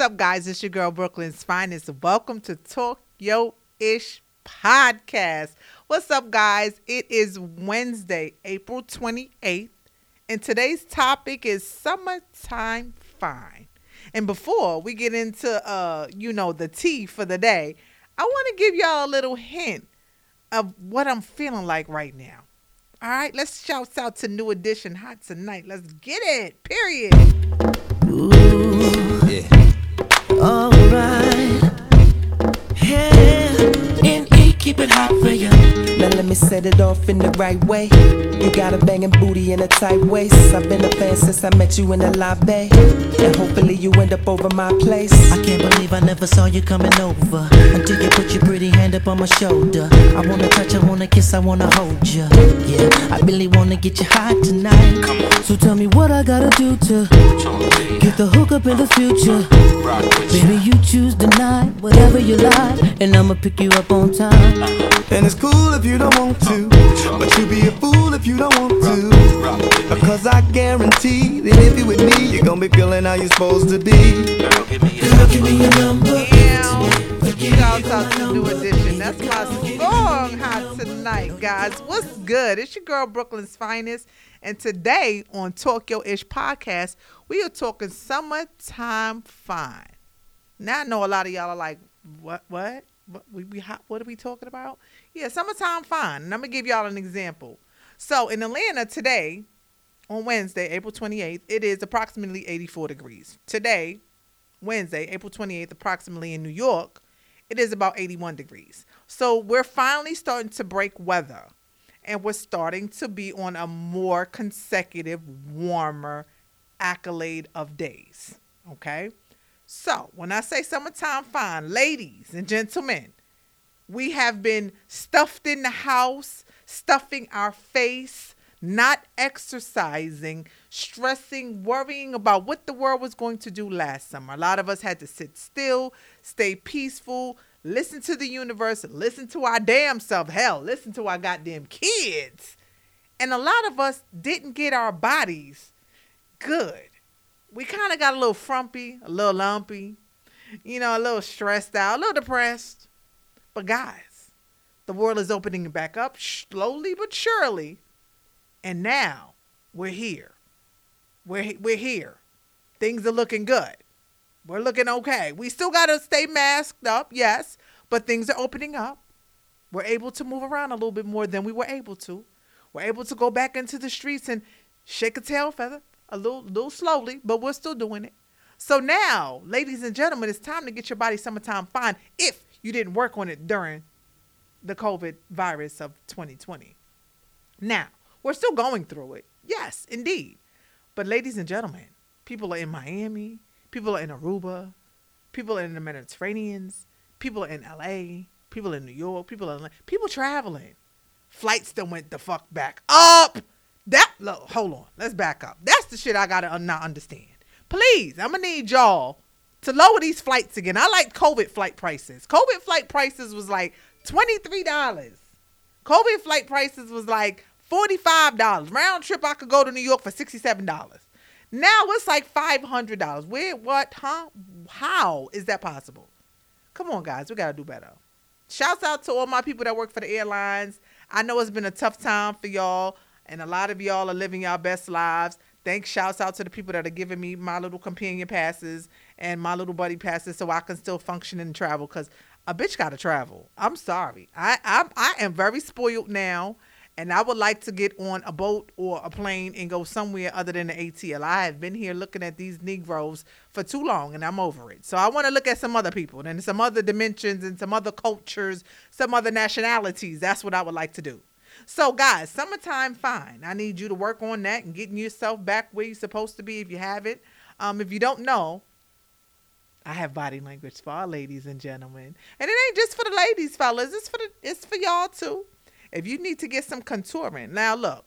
up, guys? It's your girl Brooklyn's finest. Welcome to Talk Yo Ish podcast. What's up, guys? It is Wednesday, April 28th, and today's topic is summertime fine. And before we get into uh, you know, the tea for the day, I want to give y'all a little hint of what I'm feeling like right now. All right, let's shout out to New Edition Hot Tonight. Let's get it. Period. Me set it off in the right way. You got a banging booty and a tight waist. I've been a fan since I met you in the lobby. And hopefully you end up over my place. I can't believe I never saw you coming over. Until you put your pretty hand up on my shoulder. I wanna touch, I wanna kiss, I wanna hold you. Yeah, I really wanna get you hot tonight. So tell me what I gotta do to get the hook up in the future. Baby, you choose the night, whatever you like, and I'ma pick you up on time. And it's cool if you don't want to, but you be a fool if you don't want to. Because I guarantee that if you with me, you're gonna be feeling how you're supposed to be. Girl, give me your number. Yeah, shout out to New Edition. That's my song hot tonight, guys. What's good? It's your girl Brooklyn's finest, and today on Talk Yo Ish podcast, we are talking summertime fine. Now I know a lot of y'all are like, what, what, what, we, we, hot- what are we talking about? Yeah, summertime fine. And I'm gonna give y'all an example. So in Atlanta today, on Wednesday, April 28th, it is approximately 84 degrees. Today, Wednesday, April 28th, approximately in New York, it is about 81 degrees. So we're finally starting to break weather and we're starting to be on a more consecutive, warmer accolade of days. Okay? So when I say summertime fine, ladies and gentlemen, we have been stuffed in the house, stuffing our face, not exercising, stressing, worrying about what the world was going to do last summer. A lot of us had to sit still, stay peaceful, listen to the universe, listen to our damn self. Hell, listen to our goddamn kids. And a lot of us didn't get our bodies good. We kind of got a little frumpy, a little lumpy, you know, a little stressed out, a little depressed. But guys, the world is opening back up slowly but surely. And now we're here. We're, we're here. Things are looking good. We're looking okay. We still got to stay masked up, yes, but things are opening up. We're able to move around a little bit more than we were able to. We're able to go back into the streets and shake a tail feather a little, little slowly, but we're still doing it. So now, ladies and gentlemen, it's time to get your body summertime fine if you didn't work on it during the COVID virus of 2020. Now, we're still going through it. Yes, indeed. But ladies and gentlemen, people are in Miami, people are in Aruba, people are in the Mediterraneans, people are in LA, people in New York, people are in, people traveling. Flights that went the fuck back up. That look, hold on, let's back up. That's the shit I gotta not understand. Please, I'm gonna need y'all to lower these flights again. I like COVID flight prices. COVID flight prices was like twenty three dollars. COVID flight prices was like forty five dollars round trip. I could go to New York for sixty seven dollars. Now it's like five hundred dollars. Where? What? Huh? How is that possible? Come on, guys, we gotta do better. Shouts out to all my people that work for the airlines. I know it's been a tough time for y'all, and a lot of y'all are living y'all best lives. Thanks, shouts out to the people that are giving me my little companion passes and my little buddy passes so I can still function and travel. Cause a bitch gotta travel. I'm sorry. I I'm, I am very spoiled now, and I would like to get on a boat or a plane and go somewhere other than the ATL. I have been here looking at these Negroes for too long, and I'm over it. So I want to look at some other people and some other dimensions and some other cultures, some other nationalities. That's what I would like to do. So, guys, summertime fine. I need you to work on that and getting yourself back where you're supposed to be if you haven't. Um, if you don't know, I have body language for our ladies and gentlemen, and it ain't just for the ladies, fellas. It's for the it's for y'all too. If you need to get some contouring, now look,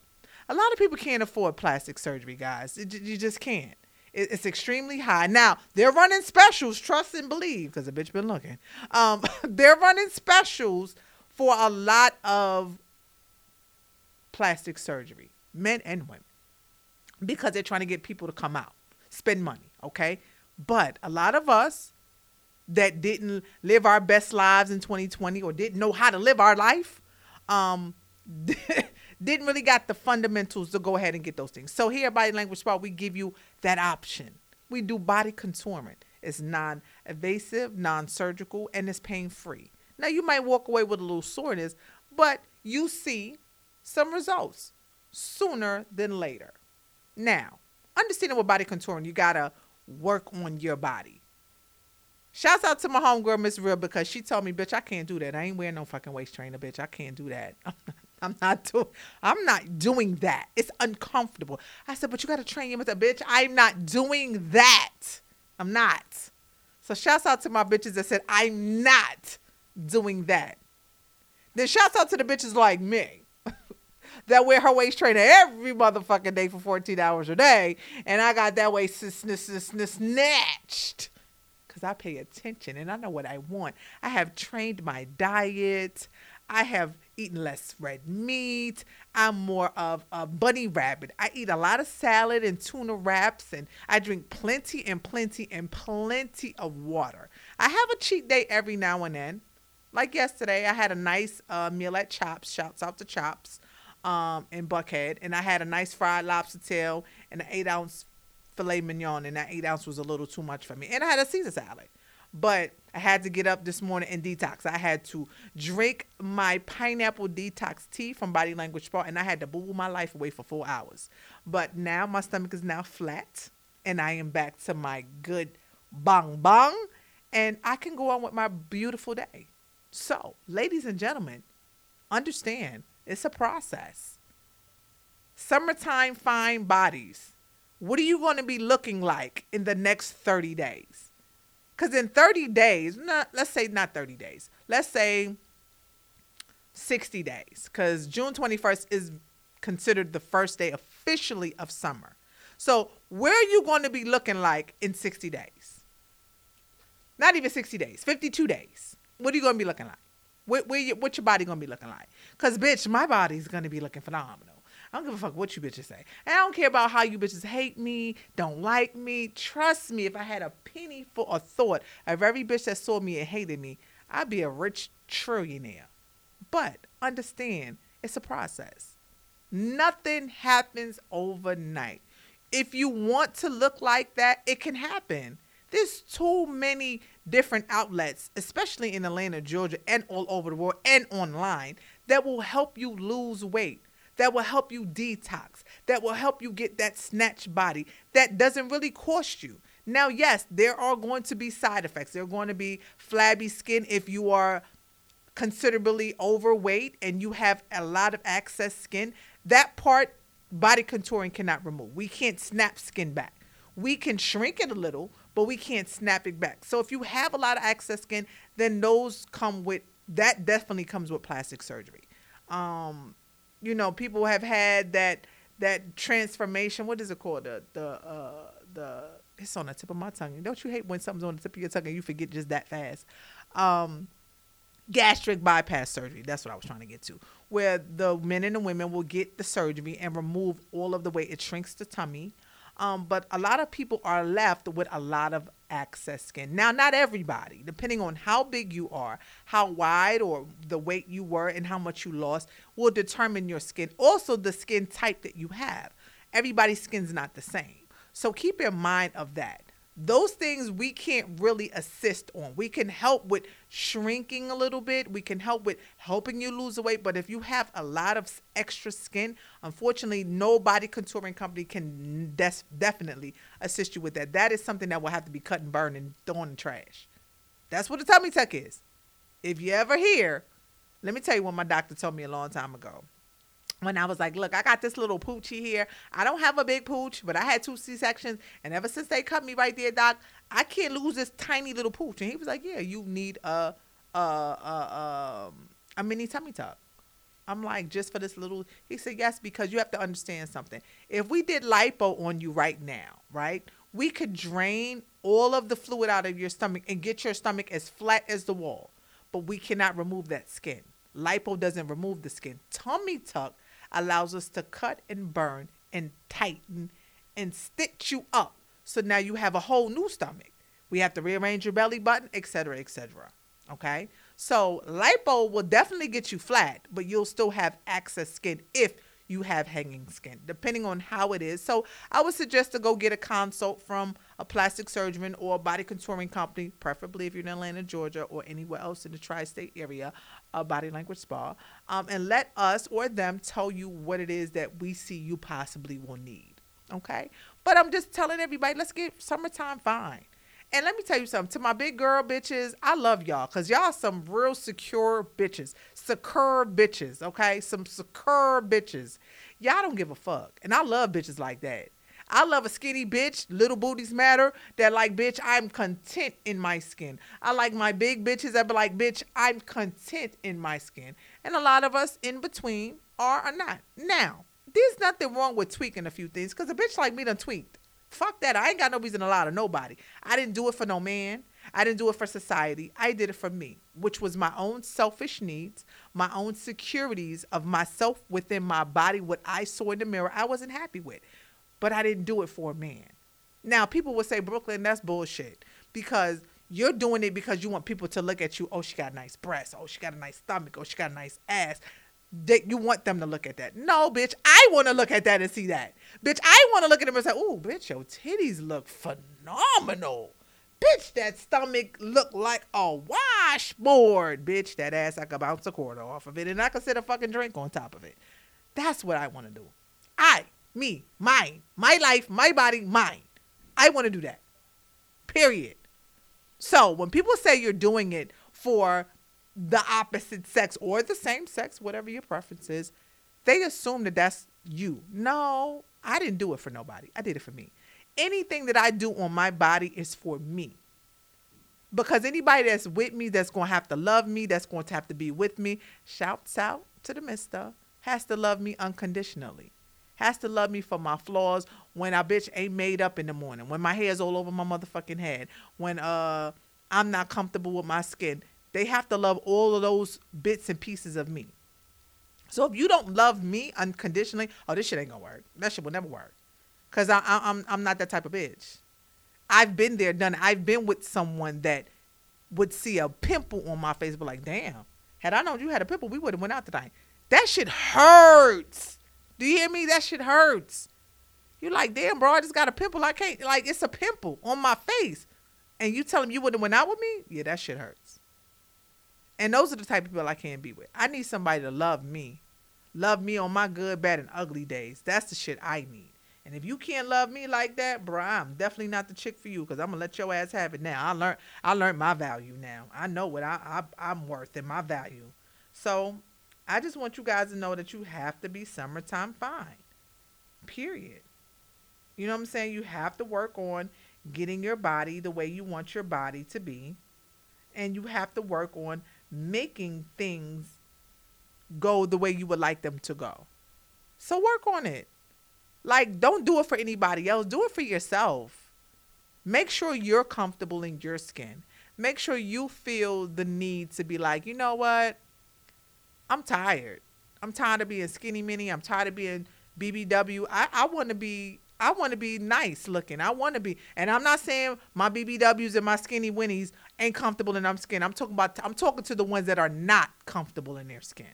a lot of people can't afford plastic surgery, guys. It, you just can't. It, it's extremely high. Now they're running specials. Trust and believe, because the bitch been looking. Um, they're running specials for a lot of plastic surgery, men and women, because they're trying to get people to come out, spend money. Okay, But a lot of us that didn't live our best lives in 2020 or didn't know how to live our life, um, didn't really got the fundamentals to go ahead and get those things. So here at Body Language Spa, we give you that option. We do body contouring. It's non-invasive, non-surgical, and it's pain-free. Now you might walk away with a little soreness, but you see some results sooner than later. Now, understanding what body contouring, you gotta work on your body. Shouts out to my homegirl, Miss Real, because she told me, bitch, I can't do that. I ain't wearing no fucking waist trainer, bitch. I can't do that. I'm not doing I'm not doing that. It's uncomfortable. I said, but you gotta train your muscle. Bitch, I'm not doing that. I'm not. So shouts out to my bitches that said, I'm not doing that. Then shouts out to the bitches like me that wear her waist trainer every motherfucking day for 14 hours a day. And I got that waist snatched because I pay attention and I know what I want. I have trained my diet. I have eaten less red meat. I'm more of a bunny rabbit. I eat a lot of salad and tuna wraps, and I drink plenty and plenty and plenty of water. I have a cheat day every now and then. Like yesterday, I had a nice uh, meal at Chops. Shouts out to Chops um, in Buckhead, and I had a nice fried lobster tail and an eight ounce filet mignon, and that eight ounce was a little too much for me. And I had a Caesar salad, but I had to get up this morning and detox. I had to drink my pineapple detox tea from Body Language Spa, and I had to boo my life away for four hours. But now my stomach is now flat, and I am back to my good bong bong, and I can go on with my beautiful day. So, ladies and gentlemen, understand it's a process. Summertime fine bodies. What are you going to be looking like in the next 30 days? Because in 30 days, not, let's say not 30 days, let's say 60 days, because June 21st is considered the first day officially of summer. So, where are you going to be looking like in 60 days? Not even 60 days, 52 days. What are you going to be looking like? What, where you, what your body to be looking like? Because, bitch, my body's to be looking phenomenal. I don't give a fuck what you bitches say. And I don't care about how you bitches hate me, don't like me. Trust me, if I had a penny for a thought of every bitch that saw me and hated me, I'd be a rich trillionaire. But understand, it's a process. Nothing happens overnight. If you want to look like that, it can happen. There's too many different outlets, especially in Atlanta, Georgia, and all over the world and online, that will help you lose weight that will help you detox, that will help you get that snatch body that doesn't really cost you. Now, yes, there are going to be side effects. There are going to be flabby skin if you are considerably overweight and you have a lot of excess skin. That part, body contouring cannot remove. We can't snap skin back. We can shrink it a little, but we can't snap it back. So if you have a lot of excess skin, then those come with that definitely comes with plastic surgery. Um, you know, people have had that that transformation. What is it called? The the uh, the it's on the tip of my tongue. Don't you hate when something's on the tip of your tongue and you forget just that fast? Um, gastric bypass surgery. That's what I was trying to get to. Where the men and the women will get the surgery and remove all of the weight. It shrinks the tummy. Um, but a lot of people are left with a lot of excess skin. Now, not everybody, depending on how big you are, how wide or the weight you were, and how much you lost, will determine your skin. Also, the skin type that you have. Everybody's skin's not the same. So keep in mind of that those things we can't really assist on. We can help with shrinking a little bit. We can help with helping you lose the weight. But if you have a lot of extra skin, unfortunately, no body contouring company can des- definitely assist you with that. That is something that will have to be cut and burned and thrown in the trash. That's what a tummy tuck is. If you ever hear, let me tell you what my doctor told me a long time ago when I was like, look, I got this little poochie here. I don't have a big pooch, but I had two C sections, and ever since they cut me right there, doc, I can't lose this tiny little pooch. And he was like, yeah, you need a a a, um, a mini tummy tuck. I'm like, just for this little. He said, yes, because you have to understand something. If we did lipo on you right now, right, we could drain all of the fluid out of your stomach and get your stomach as flat as the wall, but we cannot remove that skin. Lipo doesn't remove the skin. Tummy tuck allows us to cut and burn and tighten and stitch you up So now you have a whole new stomach. We have to rearrange your belly button, etc., etc. Okay? So lipo will definitely get you flat, but you'll still have excess skin if you have hanging skin, depending on how it is. So I would suggest to go get a consult from a plastic surgeon or a body contouring company, preferably if you're in Atlanta, Georgia, or anywhere else in the tri-state area, a body language spa, um, and let us or them tell you what it is that we see you possibly will need. Okay, but I'm just telling everybody, let's get summertime fine. And let me tell you something to my big girl bitches, I love y'all because y'all some real secure bitches, secure bitches, okay? Some secure bitches. Y'all don't give a fuck. And I love bitches like that. I love a skinny bitch, little booties matter, that like, bitch, I'm content in my skin. I like my big bitches that be like, bitch, I'm content in my skin. And a lot of us in between are or not. Now, there's nothing wrong with tweaking a few things because a bitch like me done tweaked. Fuck that. I ain't got no reason to lie to nobody. I didn't do it for no man. I didn't do it for society. I did it for me, which was my own selfish needs, my own securities of myself within my body, what I saw in the mirror, I wasn't happy with. But I didn't do it for a man. Now, people would say, Brooklyn, that's bullshit because you're doing it because you want people to look at you. Oh, she got nice breasts. Oh, she got a nice stomach. Oh, she got a nice ass that you want them to look at that. No, bitch, I want to look at that and see that. Bitch, I want to look at them and say, "Ooh, bitch, your titties look phenomenal." Bitch, that stomach look like a washboard. Bitch, that ass I could bounce a quarter off of it and I could sit a fucking drink on top of it. That's what I want to do. I, me, mine, my life, my body, mine. I want to do that. Period. So when people say you're doing it for the opposite sex or the same sex, whatever your preference is, they assume that that's you. No, I didn't do it for nobody. I did it for me. Anything that I do on my body is for me. Because anybody that's with me, that's going to have to love me, that's going to have to be with me, shouts out to the mister, has to love me unconditionally. Has to love me for my flaws when I bitch ain't made up in the morning, when my hair's all over my motherfucking head, when uh I'm not comfortable with my skin they have to love all of those bits and pieces of me. So if you don't love me unconditionally, oh, this shit ain't gonna work. That shit will never work. Cause I, I, I'm I'm not that type of bitch. I've been there, done. It. I've been with someone that would see a pimple on my face, but like, damn, had I known you had a pimple, we would have went out tonight. That shit hurts. Do you hear me? That shit hurts. You're like, damn, bro, I just got a pimple. I can't like it's a pimple on my face. And you tell him you wouldn't have went out with me? Yeah, that shit hurts. And those are the type of people I can't be with. I need somebody to love me. Love me on my good, bad, and ugly days. That's the shit I need. And if you can't love me like that, bro, I'm definitely not the chick for you because I'm gonna let your ass have it now. I learned I learned my value now. I know what I, I I'm worth and my value. So I just want you guys to know that you have to be summertime fine. Period. You know what I'm saying? You have to work on getting your body the way you want your body to be. And you have to work on making things go the way you would like them to go. So work on it. Like, don't do it for anybody else, do it for yourself. Make sure you're comfortable in your skin. Make sure you feel the need to be like, you know what? I'm tired. I'm tired of being skinny mini. I'm tired of being BBW. I, I want to be I want to be nice looking. I want to be, and I'm not saying my BBWs and my skinny winnies ain't comfortable in their skin. I'm talking about, I'm talking to the ones that are not comfortable in their skin.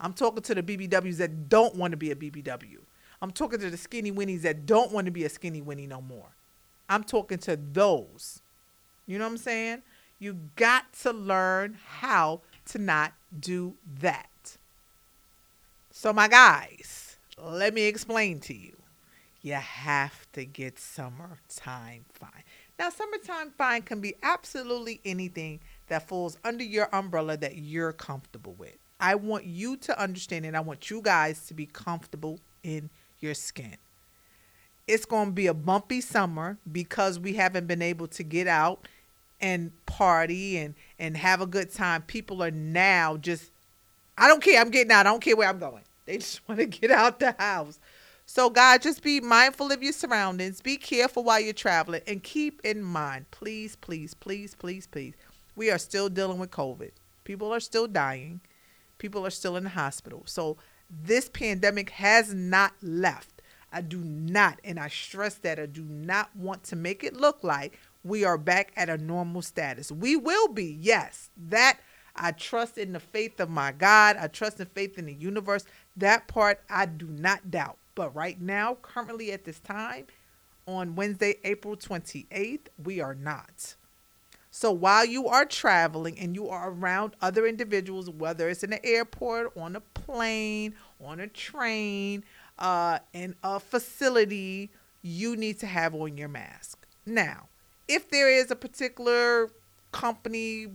I'm talking to the BBWs that don't want to be a BBW. I'm talking to the skinny winnies that don't want to be a skinny winnie no more. I'm talking to those. You know what I'm saying? You got to learn how to not do that. So, my guys, let me explain to you you have to get summertime fine. Now, summertime fine can be absolutely anything that falls under your umbrella that you're comfortable with. I want you to understand and I want you guys to be comfortable in your skin. It's going to be a bumpy summer because we haven't been able to get out and party and and have a good time. People are now just I don't care. I'm getting out. I don't care where I'm going. They just want to get out the house. So, God, just be mindful of your surroundings. Be careful while you're traveling. And keep in mind, please, please, please, please, please, we are still dealing with COVID. People are still dying. People are still in the hospital. So, this pandemic has not left. I do not, and I stress that I do not want to make it look like we are back at a normal status. We will be, yes. That I trust in the faith of my God. I trust in faith in the universe. That part I do not doubt. But right now, currently at this time, on Wednesday, April 28th, we are not. So while you are traveling and you are around other individuals, whether it's in the airport, on a plane, on a train, uh, in a facility, you need to have on your mask. Now, if there is a particular company,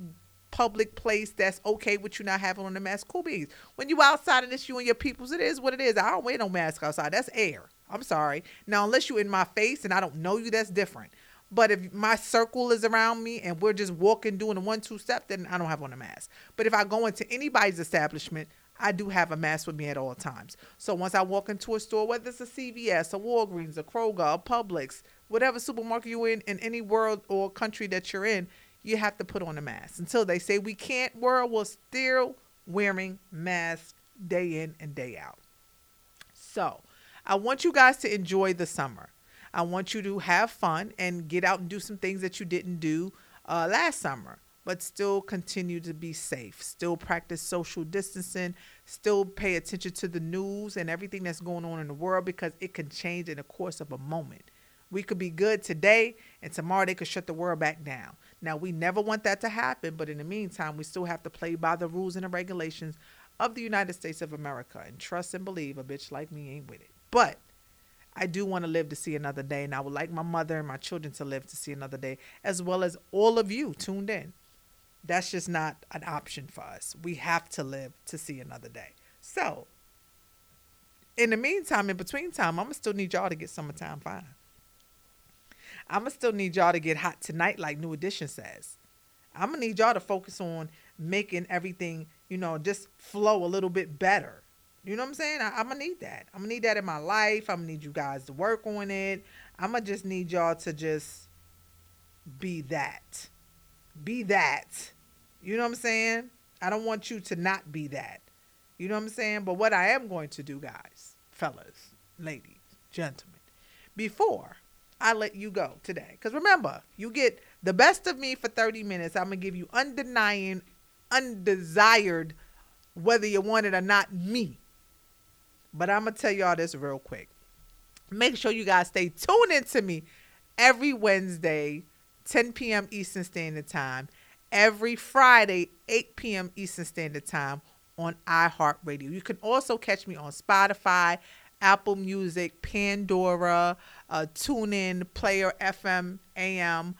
public place that's okay with you not having on the mask, cool beans. When you outside and it's you and your peoples, it is what it is. I don't wear no mask outside. That's air. I'm sorry. Now, unless you're in my face and I don't know you, that's different. But if my circle is around me and we're just walking doing a one two step, then I don't have on a mask. But if I go into anybody's establishment, I do have a mask with me at all times. So once I walk into a store, whether it's a CVS, a Walgreens, a Kroger, a Publix, whatever supermarket you're in, in any world or country that you're in, you have to put on a mask. Until they say we can't wear, we're still wearing masks day in and day out. So I want you guys to enjoy the summer. I want you to have fun and get out and do some things that you didn't do uh, last summer, but still continue to be safe. Still practice social distancing. Still pay attention to the news and everything that's going on in the world because it can change in the course of a moment. We could be good today, and tomorrow they could shut the world back down. Now, we never want that to happen, but in the meantime, we still have to play by the rules and the regulations of the United States of America and trust and believe a bitch like me ain't with it. But I do want to live to see another day, and I would like my mother and my children to live to see another day, as well as all of you tuned in. That's just not an option for us. We have to live to see another day. So, in the meantime, in between time, I'm gonna still need y'all to get summertime fine. I'm gonna still need y'all to get hot tonight, like New Edition says. I'm gonna need y'all to focus on making everything, you know, just flow a little bit better. You know what I'm saying? I, am gonna need that. I'm gonna need that in my life. I'm gonna need you guys to work on it. I'm gonna just need y'all to just be that. Be that. You know what I'm saying? I don't want you to not be that. You know what I'm saying? But what I am going to do, guys, fellas, ladies, gentlemen, before I let you go today, because remember, you get the best of me for 30 minutes. I'm gonna give you undenying, undesired, whether you want it or not, me. But I'm going to tell y'all this real quick. Make sure you guys stay tuned into me every Wednesday, 10 p.m. Eastern Standard Time, every Friday, 8 p.m. Eastern Standard Time on iHeartRadio. You can also catch me on Spotify, Apple Music, Pandora, uh, TuneIn, Player FM, AM.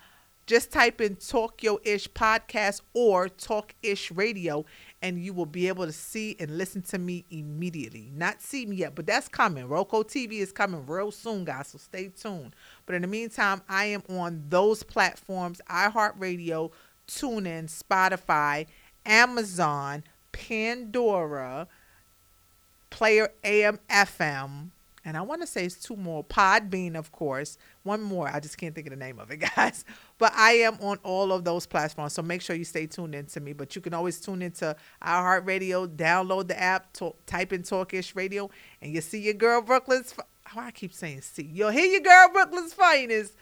Just type in Talk Yo Ish Podcast or Talk Ish Radio and you will be able to see and listen to me immediately. Not see me yet, but that's coming. Roku TV is coming real soon, guys, so stay tuned. But in the meantime, I am on those platforms iHeartRadio, TuneIn, Spotify, Amazon, Pandora, Player AM FM, and I want to say it's two more. Podbean, of course. One more. I just can't think of the name of it, guys. But I am on all of those platforms, so make sure you stay tuned in to me. But you can always tune into iHeartRadio, download the app, type in Talkish Radio, and you see your girl Brooklyn's. Oh, I keep saying see. You'll hear your girl Brooklyn's finest.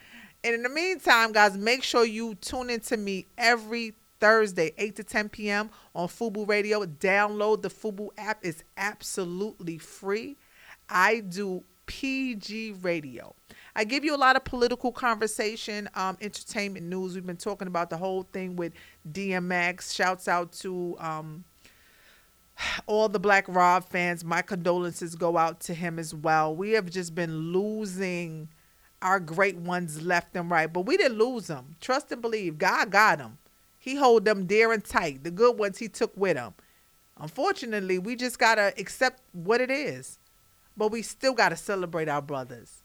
And in the meantime, guys, make sure you tune in to me every Thursday, 8 to 10 p.m. on Fubu Radio. Download the Fubu app. It's absolutely free. I do PG radio. I give you a lot of political conversation, um, entertainment news. We've been talking about the whole thing with DMX. Shouts out to um, all the Black Rob fans. My condolences go out to him as well. We have just been losing our great ones left and right, but we didn't lose them. Trust and believe. God got them. He hold them dear and tight. The good ones he took with him. Unfortunately, we just gotta accept what it is but we still got to celebrate our brothers.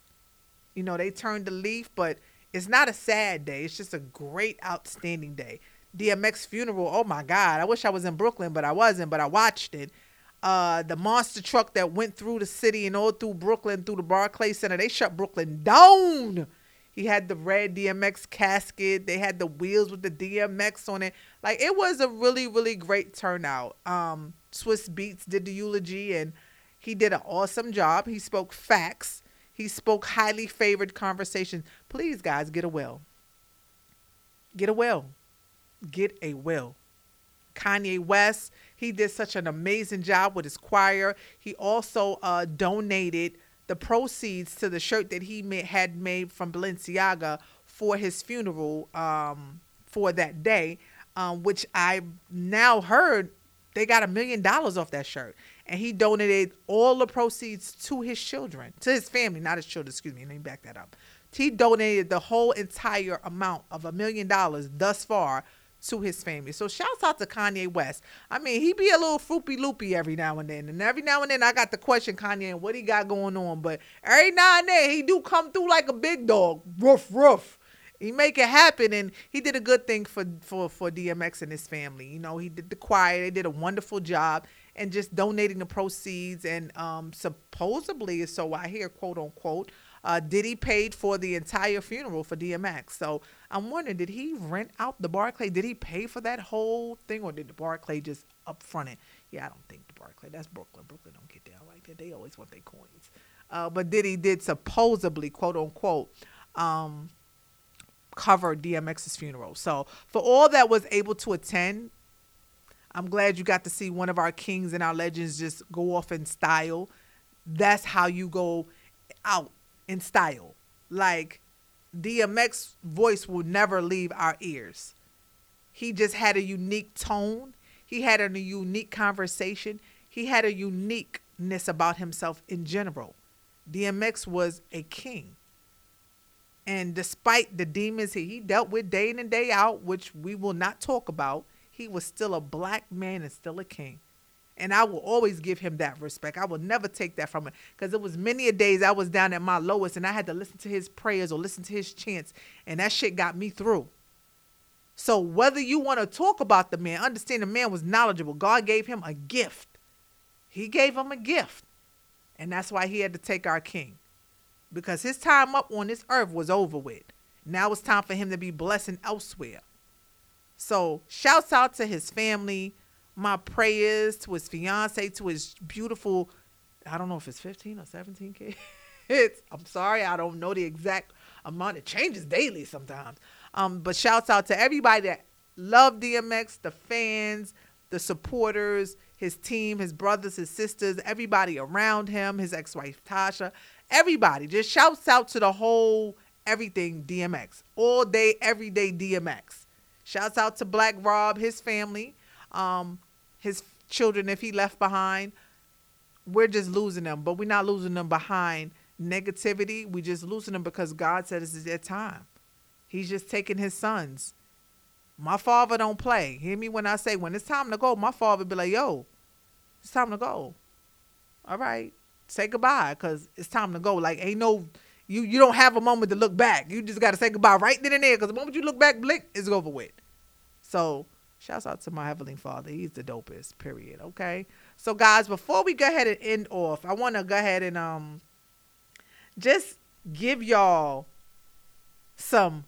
You know, they turned the leaf, but it's not a sad day. It's just a great, outstanding day. DMX funeral. Oh my God. I wish I was in Brooklyn, but I wasn't, but I watched it. Uh, the monster truck that went through the city and all through Brooklyn, through the Barclay Center, they shut Brooklyn down. He had the red DMX casket. They had the wheels with the DMX on it. Like it was a really, really great turnout. Um, Swizz Beatz did the eulogy and he did an awesome job. He spoke facts. He spoke highly favored conversation. Please, guys, get a will. Get a will. Get a will. Kanye West, he did such an amazing job with his choir. He also uh, donated the proceeds to the shirt that he made, had made from Balenciaga for his funeral um, for that day, um, which I now heard they got a million dollars off that shirt. And he donated all the proceeds to his children, to his family, not his children, excuse me. Let me back that up. He donated the whole entire amount of a million dollars thus far to his family. So shouts out to Kanye West. I mean, he be a little froopy loopy every now and then. And every now and then I got the question Kanye and what he got going on. But every now and then he do come through like a big dog. Roof, roof. He make it happen and he did a good thing for, for, for DMX and his family. You know, he did the choir, they did a wonderful job and just donating the proceeds and um supposedly so I hear quote unquote uh, Diddy paid for the entire funeral for DMX. So I'm wondering, did he rent out the Barclay? Did he pay for that whole thing, or did the Barclay just upfront it? Yeah, I don't think the Barclay. That's Brooklyn. Brooklyn don't get down like that. They always want their coins. Uh, but Diddy did supposedly, quote unquote, um, cover DMX's funeral. So for all that was able to attend, I'm glad you got to see one of our kings and our legends just go off in style. That's how you go out in style. Like DMX voice will never leave our ears. He just had a unique tone. He had a unique conversation. He had a uniqueness about himself in general. DMX was a king. And despite the demons he, he dealt with day in and day out, which we will not talk about, he was still a black man and still a king. And I will always give him that respect. I will never take that from him. Because it was many a days I was down at my lowest and I had to listen to his prayers or listen to his chants. And that shit got me through. So whether you want to talk about the man, understand the man was knowledgeable. God gave him a gift. He gave him a gift. And that's why he had to take our king. Because his time up on this earth was over with. Now it's time for him to be blessing elsewhere. So shouts out to his family my prayers to his fiance, to his beautiful, I don't know if it's 15 or 17 kids. I'm sorry, I don't know the exact amount. It changes daily sometimes. Um, but shouts out to everybody that love DMX, the fans, the supporters, his team, his brothers, his sisters, everybody around him, his ex-wife Tasha, everybody. Just shouts out to the whole everything DMX. All day, every day DMX. Shouts out to Black Rob, his family um, his children if he left behind. We're just losing them, but we're not losing them behind negativity. We're just losing them because God said this is their time. He's just taking his sons. My father don't play. Hear me when I say when it's time to go, my father be like, yo, it's time to go. All right. Say goodbye because it's time to go. Like ain't no you you don't have a moment to look back. You just gotta say goodbye right then and there because the moment you look back, blink, it's over with. So Shouts out to my Heavenly Father. He's the dopest, period. Okay. So guys, before we go ahead and end off, I want to go ahead and um just give y'all some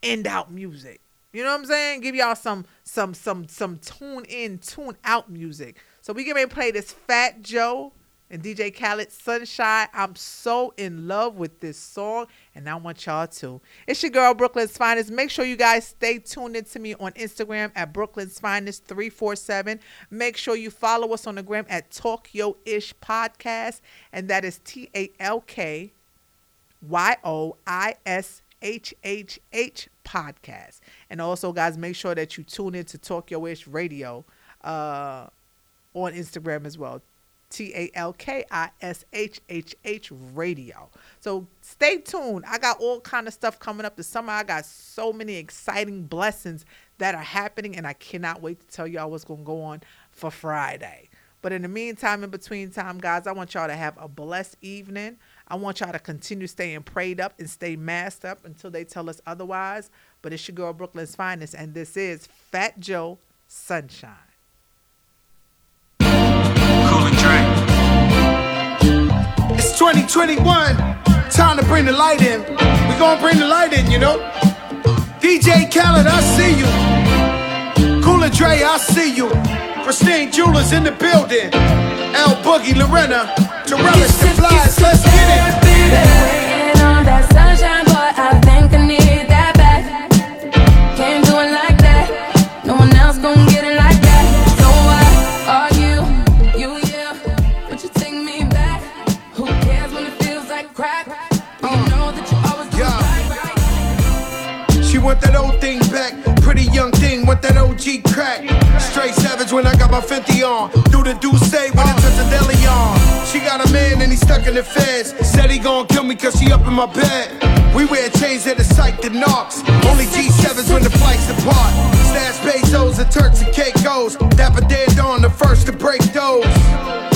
end out music. You know what I'm saying? Give y'all some some some some tune in, tune out music. So we get ready to play this Fat Joe and DJ Khaled Sunshine. I'm so in love with this song, and I want y'all to. It's your girl, Brooklyn's Finest. Make sure you guys stay tuned into me on Instagram at Brooklyn's Finest 347. Make sure you follow us on the gram at Talk Yo Ish Podcast, and that is T A L K Y O I S H H H Podcast. And also, guys, make sure that you tune in to Talk Yo Ish Radio uh, on Instagram as well. T A L K I S H H H radio. So stay tuned. I got all kind of stuff coming up this summer. I got so many exciting blessings that are happening, and I cannot wait to tell y'all what's gonna go on for Friday. But in the meantime, in between time, guys, I want y'all to have a blessed evening. I want y'all to continue staying prayed up and stay masked up until they tell us otherwise. But it's your girl Brooklyn's finest, and this is Fat Joe Sunshine. 2021, time to bring the light in. We gonna bring the light in, you know. DJ Khaled, I see you. Cool & Dre, I see you. Christine Jewelers in the building. L Boogie, Lorena, Terrellis, the Flies, let's get it. want that old thing back. Pretty young thing, want that OG crack. Straight savage when I got my 50 on. Do the do say when it's a deli on. She got a man and he's stuck in the feds. Said he gon' kill me cause she up in my bed. We wear chains that is psyched the knocks. Only G7s when the flights depart. Stash pesos and Turks and Caicos. Dapper dead on the first to break those.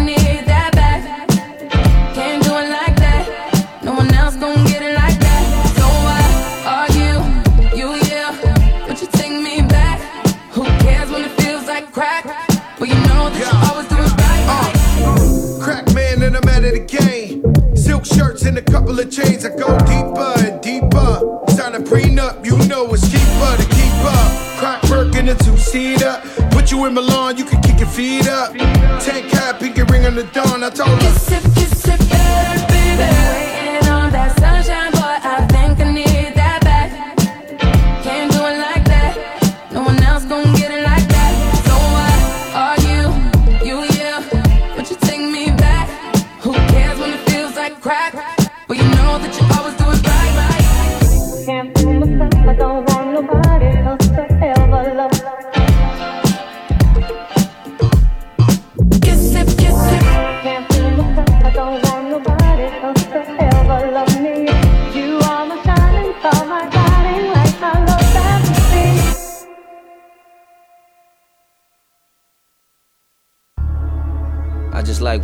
couple of chains that go deeper and deeper. Sign a prenup, you know it's cheaper to keep up. Crack work in a two-seater. Put you in Milan, you can kick your feet up. Tank cap, pinky ring on the dawn. I told her.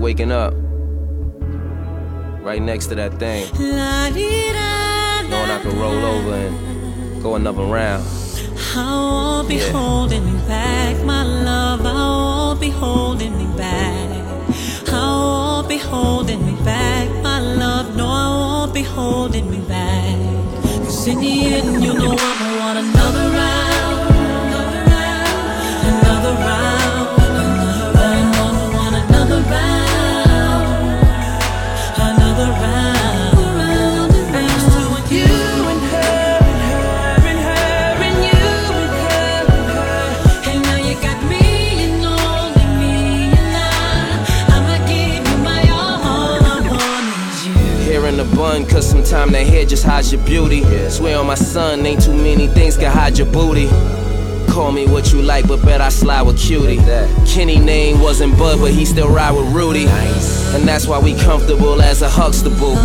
Waking up right next to that thing. Knowing I can roll over and go another round. I won't be yeah. holding me back, my love. I won't be holding me back. I won't be holding me back, my love. No, I won't be holding me back. Cause in the end, you know I'ma cause sometimes that hair just hides your beauty. Swear on my son, ain't too many things can hide your booty. Call me what you like, but bet I slide with cutie. Kenny name wasn't Bud, but he still ride with Rudy. And that's why we comfortable as a Huxtable.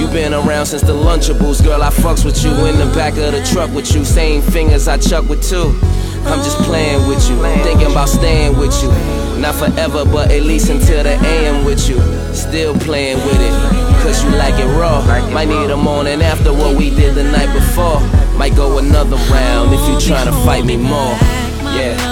You been around since the Lunchables, girl. I fucks with you in the back of the truck with you. Same fingers I chuck with two. I'm just playing with you, thinking about staying with you. Not forever, but at least until the AM with you. Still playing with it cause you like it raw. Might need a morning after what we did the night before. Might go another round if you trying to fight me more. Yeah.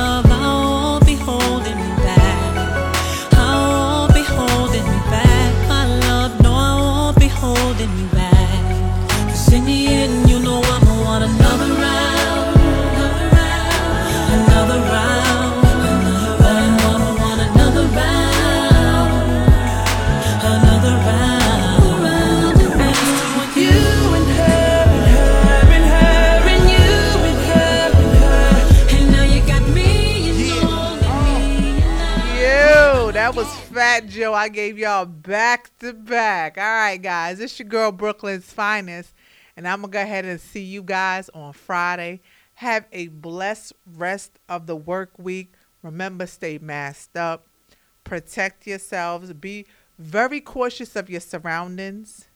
Fat Joe. I gave y'all back to back. All right, guys. It's your girl, Brooklyn's finest. And I'm going to go ahead and see you guys on Friday. Have a blessed rest of the work week. Remember, stay masked up. Protect yourselves. Be very cautious of your surroundings.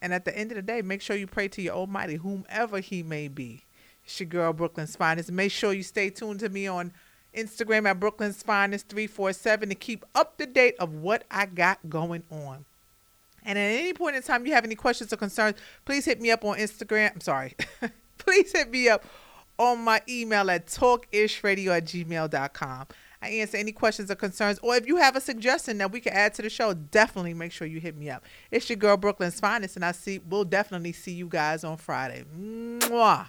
And at the end of the day, make sure you pray to your Almighty, whomever He may be. It's your girl, Brooklyn's finest. Make sure you stay tuned to me on Instagram at Brooklyn's Finest 347 to keep up to date of what I got going on. And at any point in time you have any questions or concerns, please hit me up on Instagram. I'm sorry. please hit me up on my email at talkishradio at gmail.com. I answer any questions or concerns. Or if you have a suggestion that we can add to the show, definitely make sure you hit me up. It's your girl Brooklyn's finest, and I see we'll definitely see you guys on Friday. Mwah.